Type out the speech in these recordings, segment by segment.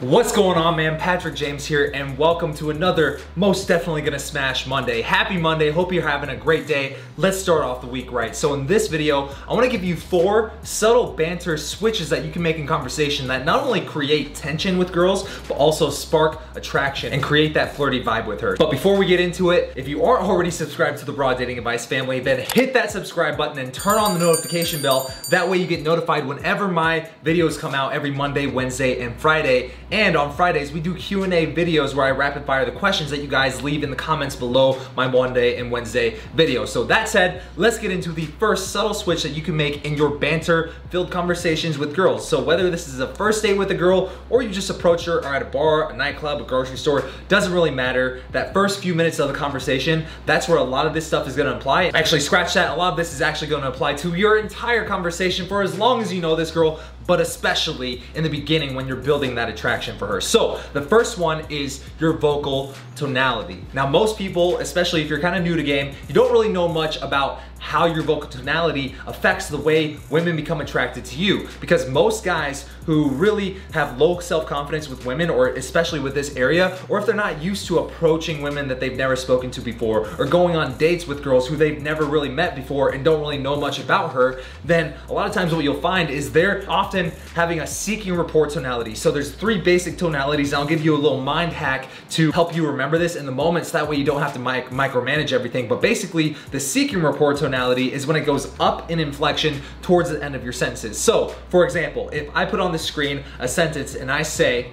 What's going on man? Patrick James here and welcome to another most definitely gonna smash Monday. Happy Monday, hope you're having a great day. Let's start off the week right. So in this video, I wanna give you four subtle banter switches that you can make in conversation that not only create tension with girls, but also spark attraction and create that flirty vibe with her. But before we get into it, if you aren't already subscribed to the Broad Dating Advice family, then hit that subscribe button and turn on the notification bell. That way you get notified whenever my videos come out every Monday, Wednesday, and Friday. And on Fridays, we do Q&A videos where I rapid fire the questions that you guys leave in the comments below my Monday and Wednesday videos. So that said, let's get into the first subtle switch that you can make in your banter-filled conversations with girls. So whether this is a first date with a girl or you just approach her at a bar, a nightclub, a grocery store, doesn't really matter. That first few minutes of the conversation, that's where a lot of this stuff is gonna apply. Actually, scratch that. A lot of this is actually gonna apply to your entire conversation for as long as you know this girl, but especially in the beginning when you're building that attraction for her. So the first one is your vocal tonality. Now most people, especially if you're kind of new to game, you don't really know much about how your vocal tonality affects the way women become attracted to you. Because most guys who really have low self-confidence with women, or especially with this area, or if they're not used to approaching women that they've never spoken to before, or going on dates with girls who they've never really met before and don't really know much about her, then a lot of times what you'll find is they're often having a seeking rapport tonality. So there's three basic tonalities, and I'll give you a little mind hack to help you remember this in the moment, so that way you don't have to mic micromanage everything. But basically, the seeking rapport tonality tonality is when it goes up in inflection towards the end of your sentences. So, for example, if I put on the screen a sentence and I say,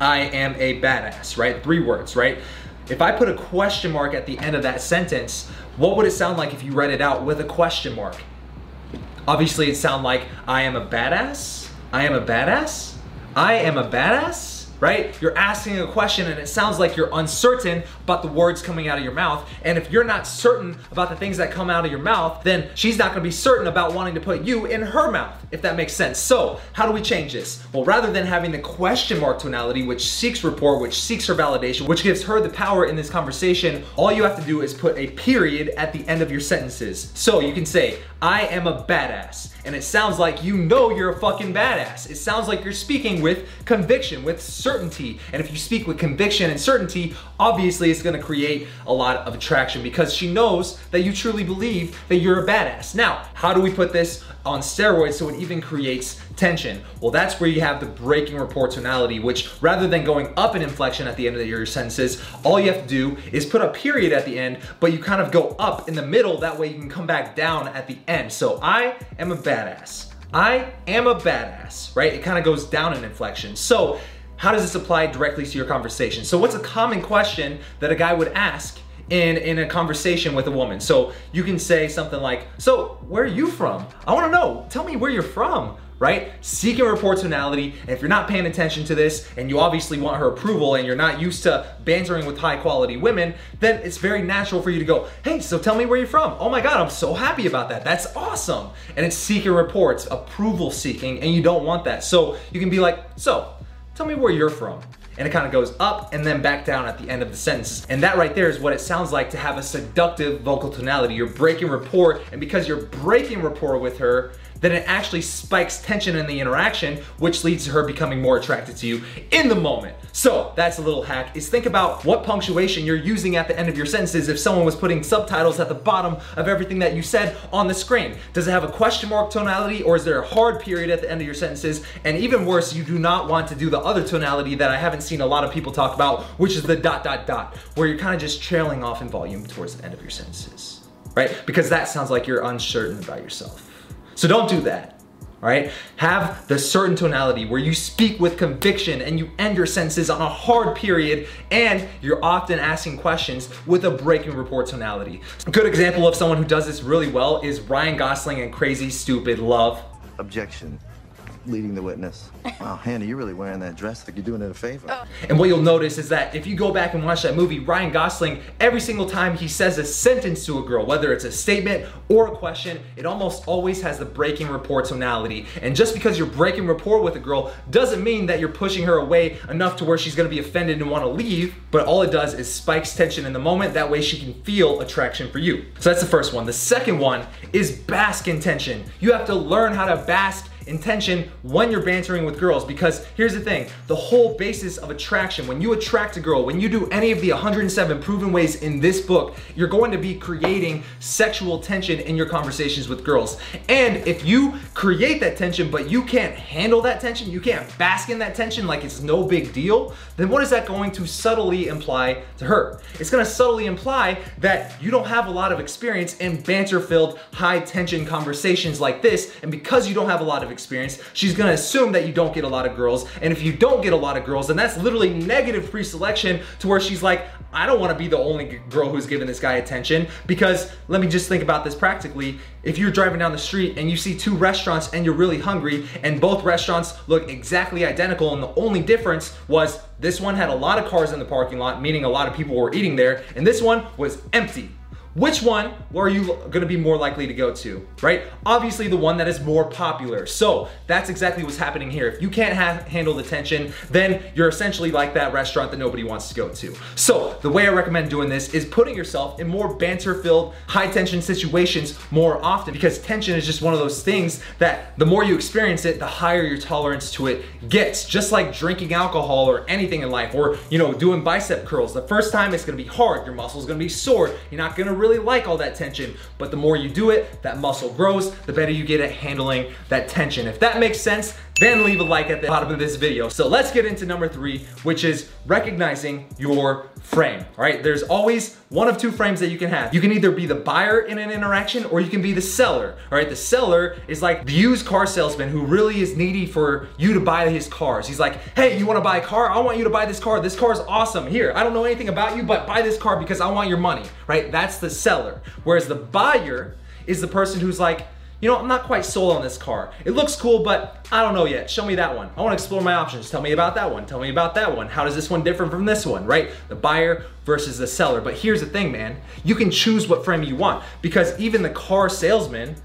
I am a badass, right? Three words, right? If I put a question mark at the end of that sentence, what would it sound like if you read it out with a question mark? Obviously, it sound like I am a badass. I am a badass. I am a badass right? You're asking a question and it sounds like you're uncertain about the words coming out of your mouth. And if you're not certain about the things that come out of your mouth, then she's not gonna be certain about wanting to put you in her mouth, if that makes sense. So, how do we change this? Well, rather than having the question mark tonality, which seeks rapport, which seeks her validation, which gives her the power in this conversation, all you have to do is put a period at the end of your sentences. So you can say, I am a badass. And it sounds like you know you're a fucking badass. It sounds like you're speaking with conviction, with certainty. And if you speak with conviction and certainty, obviously it's gonna create a lot of attraction because she knows that you truly believe that you're a badass. Now, how do we put this on steroids so it even creates tension? Well, that's where you have the breaking rapport tonality, which rather than going up in inflection at the end of your sentences, all you have to do is put a period at the end, but you kind of go up in the middle, that way you can come back down at the end. So I am a badass. I am a badass, right? It kind of goes down in inflection. So how does this apply directly to your conversation? So what's a common question that a guy would ask in, in a conversation with a woman? So you can say something like, so where are you from? I wanna know, tell me where you're from right? Seeking rapport tonality, and if you're not paying attention to this, and you obviously want her approval, and you're not used to bantering with high quality women, then it's very natural for you to go, hey, so tell me where you're from. Oh my God, I'm so happy about that. That's awesome. And it's seeking reports, approval seeking, and you don't want that. So you can be like, so tell me where you're from and it kind of goes up and then back down at the end of the sentence. And that right there is what it sounds like to have a seductive vocal tonality. You're breaking rapport, and because you're breaking rapport with her, then it actually spikes tension in the interaction, which leads to her becoming more attracted to you in the moment. So that's a little hack is think about what punctuation you're using at the end of your sentences if someone was putting subtitles at the bottom of everything that you said on the screen. Does it have a question mark tonality or is there a hard period at the end of your sentences? And even worse, you do not want to do the other tonality that I haven't seen a lot of people talk about, which is the dot dot dot, where you're kind of just trailing off in volume towards the end of your sentences, right? Because that sounds like you're uncertain about yourself. So don't do that. Right? Have the certain tonality where you speak with conviction and you end your sentences on a hard period and you're often asking questions with a breaking report tonality. A good example of someone who does this really well is Ryan Gosling and Crazy Stupid Love. Objection leading the witness. Wow, Hannah, you're really wearing that dress like you're doing it a favor. Oh. And what you'll notice is that if you go back and watch that movie, Ryan Gosling, every single time he says a sentence to a girl, whether it's a statement or a question, it almost always has the breaking rapport tonality. And just because you're breaking rapport with a girl doesn't mean that you're pushing her away enough to where she's gonna be offended and wanna leave, but all it does is spikes tension in the moment. That way she can feel attraction for you. So that's the first one. The second one is bask in tension. You have to learn how to bask intention when you're bantering with girls because here's the thing the whole basis of attraction, when you attract a girl, when you do any of the 107 proven ways in this book, you're going to be creating sexual tension in your conversations with girls. And if you create that tension, but you can't handle that tension, you can't bask in that tension like it's no big deal, then what is that going to subtly imply to her? It's gonna subtly imply that you don't have a lot of experience in banter filled, high tension conversations like this. And because you don't have a lot of experience, she's gonna assume that you don't get a lot of girls. And if you don't get a lot of girls, then that's literally negative pre selection to where she's like, I don't wanna be the only girl who's giving this guy attention. Because let me just think about this practically. If you're driving down the street and you see two restaurants and you're really hungry, and both restaurants look exactly identical, and the only difference was this one had a lot of cars in the parking lot, meaning a lot of people were eating there, and this one was empty. Which one are you gonna be more likely to go to, right? Obviously the one that is more popular. So that's exactly what's happening here. If you can't ha handle the tension, then you're essentially like that restaurant that nobody wants to go to. So the way I recommend doing this is putting yourself in more banter-filled, high-tension situations more often because tension is just one of those things that the more you experience it, the higher your tolerance to it gets. Just like drinking alcohol or anything in life or, you know, doing bicep curls. The first time it's gonna be hard, your muscle's gonna be sore, you're not gonna really like all that tension, but the more you do it, that muscle grows, the better you get at handling that tension. If that makes sense, then leave a like at the bottom of this video. So let's get into number three, which is recognizing your frame, all right? There's always one of two frames that you can have. You can either be the buyer in an interaction or you can be the seller, all right? The seller is like the used car salesman who really is needy for you to buy his cars. He's like, hey, you wanna buy a car? I want you to buy this car. This car is awesome. Here, I don't know anything about you, but buy this car because I want your money, right? That's the seller. Whereas the buyer is the person who's like, you know, I'm not quite sold on this car. It looks cool, but I don't know yet. Show me that one. I wanna explore my options. Tell me about that one. Tell me about that one. How does this one differ from this one, right? The buyer versus the seller. But here's the thing, man. You can choose what frame you want because even the car salesman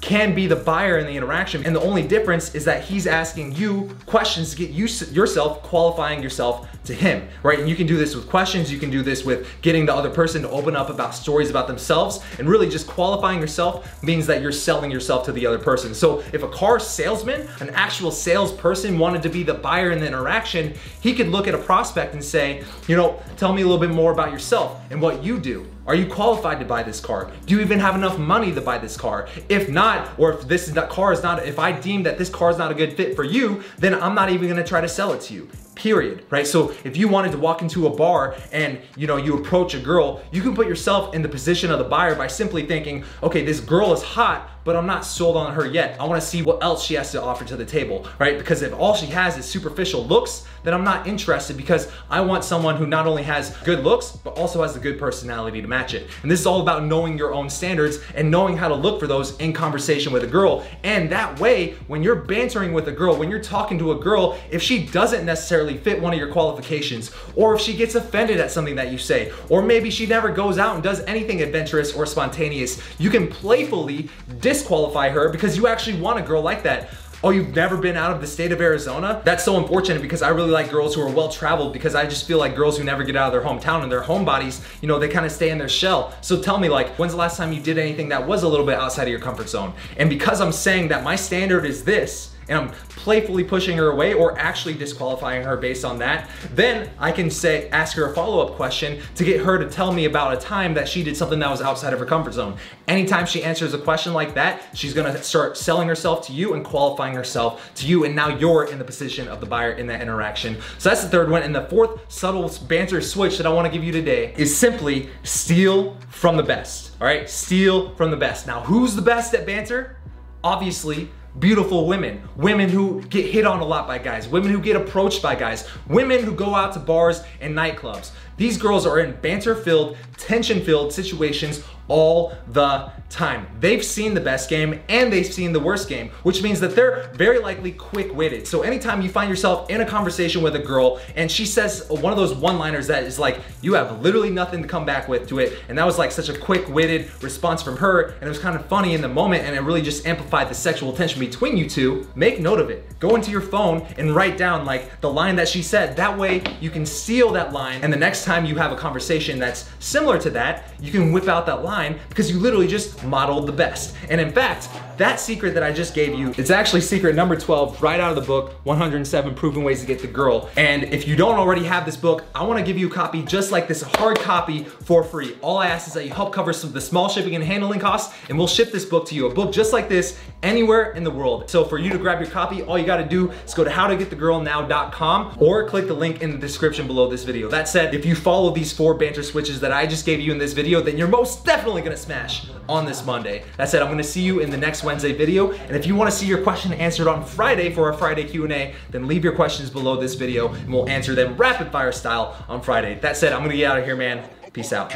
can be the buyer in the interaction. And the only difference is that he's asking you questions to get you yourself qualifying yourself to him, right? And you can do this with questions, you can do this with getting the other person to open up about stories about themselves, and really just qualifying yourself means that you're selling yourself to the other person. So if a car salesman, an actual salesperson wanted to be the buyer in the interaction, he could look at a prospect and say, you know, tell me a little bit more about yourself and what you do. Are you qualified to buy this car? Do you even have enough money to buy this car? If not, or if this is that car is not, if I deem that this car is not a good fit for you, then I'm not even gonna try to sell it to you period right so if you wanted to walk into a bar and you know you approach a girl you can put yourself in the position of the buyer by simply thinking okay this girl is hot but I'm not sold on her yet. I wanna see what else she has to offer to the table, right? Because if all she has is superficial looks, then I'm not interested because I want someone who not only has good looks, but also has a good personality to match it. And this is all about knowing your own standards and knowing how to look for those in conversation with a girl. And that way, when you're bantering with a girl, when you're talking to a girl, if she doesn't necessarily fit one of your qualifications, or if she gets offended at something that you say, or maybe she never goes out and does anything adventurous or spontaneous, you can playfully disqualify her because you actually want a girl like that. Oh, you've never been out of the state of Arizona? That's so unfortunate because I really like girls who are well traveled because I just feel like girls who never get out of their hometown and their homebodies, you know, they kind of stay in their shell. So tell me, like, when's the last time you did anything that was a little bit outside of your comfort zone? And because I'm saying that my standard is this, and I'm playfully pushing her away or actually disqualifying her based on that, then I can say, ask her a follow-up question to get her to tell me about a time that she did something that was outside of her comfort zone. Anytime she answers a question like that, she's gonna start selling herself to you and qualifying herself to you, and now you're in the position of the buyer in that interaction. So that's the third one. And the fourth subtle banter switch that I wanna give you today is simply steal from the best. All right, steal from the best. Now, who's the best at banter? Obviously, beautiful women, women who get hit on a lot by guys, women who get approached by guys, women who go out to bars and nightclubs. These girls are in banter filled, tension filled situations all the time. They've seen the best game and they've seen the worst game, which means that they're very likely quick witted. So anytime you find yourself in a conversation with a girl and she says one of those one liners that is like, you have literally nothing to come back with to it. And that was like such a quick witted response from her. And it was kind of funny in the moment and it really just amplified the sexual tension between you two. Make note of it. Go into your phone and write down like the line that she said. That way you can seal that line. And the next time you have a conversation that's similar to that, you can whip out that line because you literally just modeled the best. And in fact, that secret that I just gave you, it's actually secret number 12 right out of the book, 107 Proven Ways to Get the Girl. And if you don't already have this book, I wanna give you a copy just like this, hard copy for free. All I ask is that you help cover some of the small shipping and handling costs, and we'll ship this book to you, a book just like this, anywhere in the world. So for you to grab your copy, all you gotta do is go to howtogetthegirlnow.com or click the link in the description below this video. That said, if you follow these four banter switches that I just gave you in this video, then you're most definitely gonna smash on this Monday. That said, I'm gonna see you in the next Wednesday video. And if you wanna see your question answered on Friday for our Friday Q&A, then leave your questions below this video and we'll answer them rapid fire style on Friday. That said, I'm gonna get out of here, man. Peace out.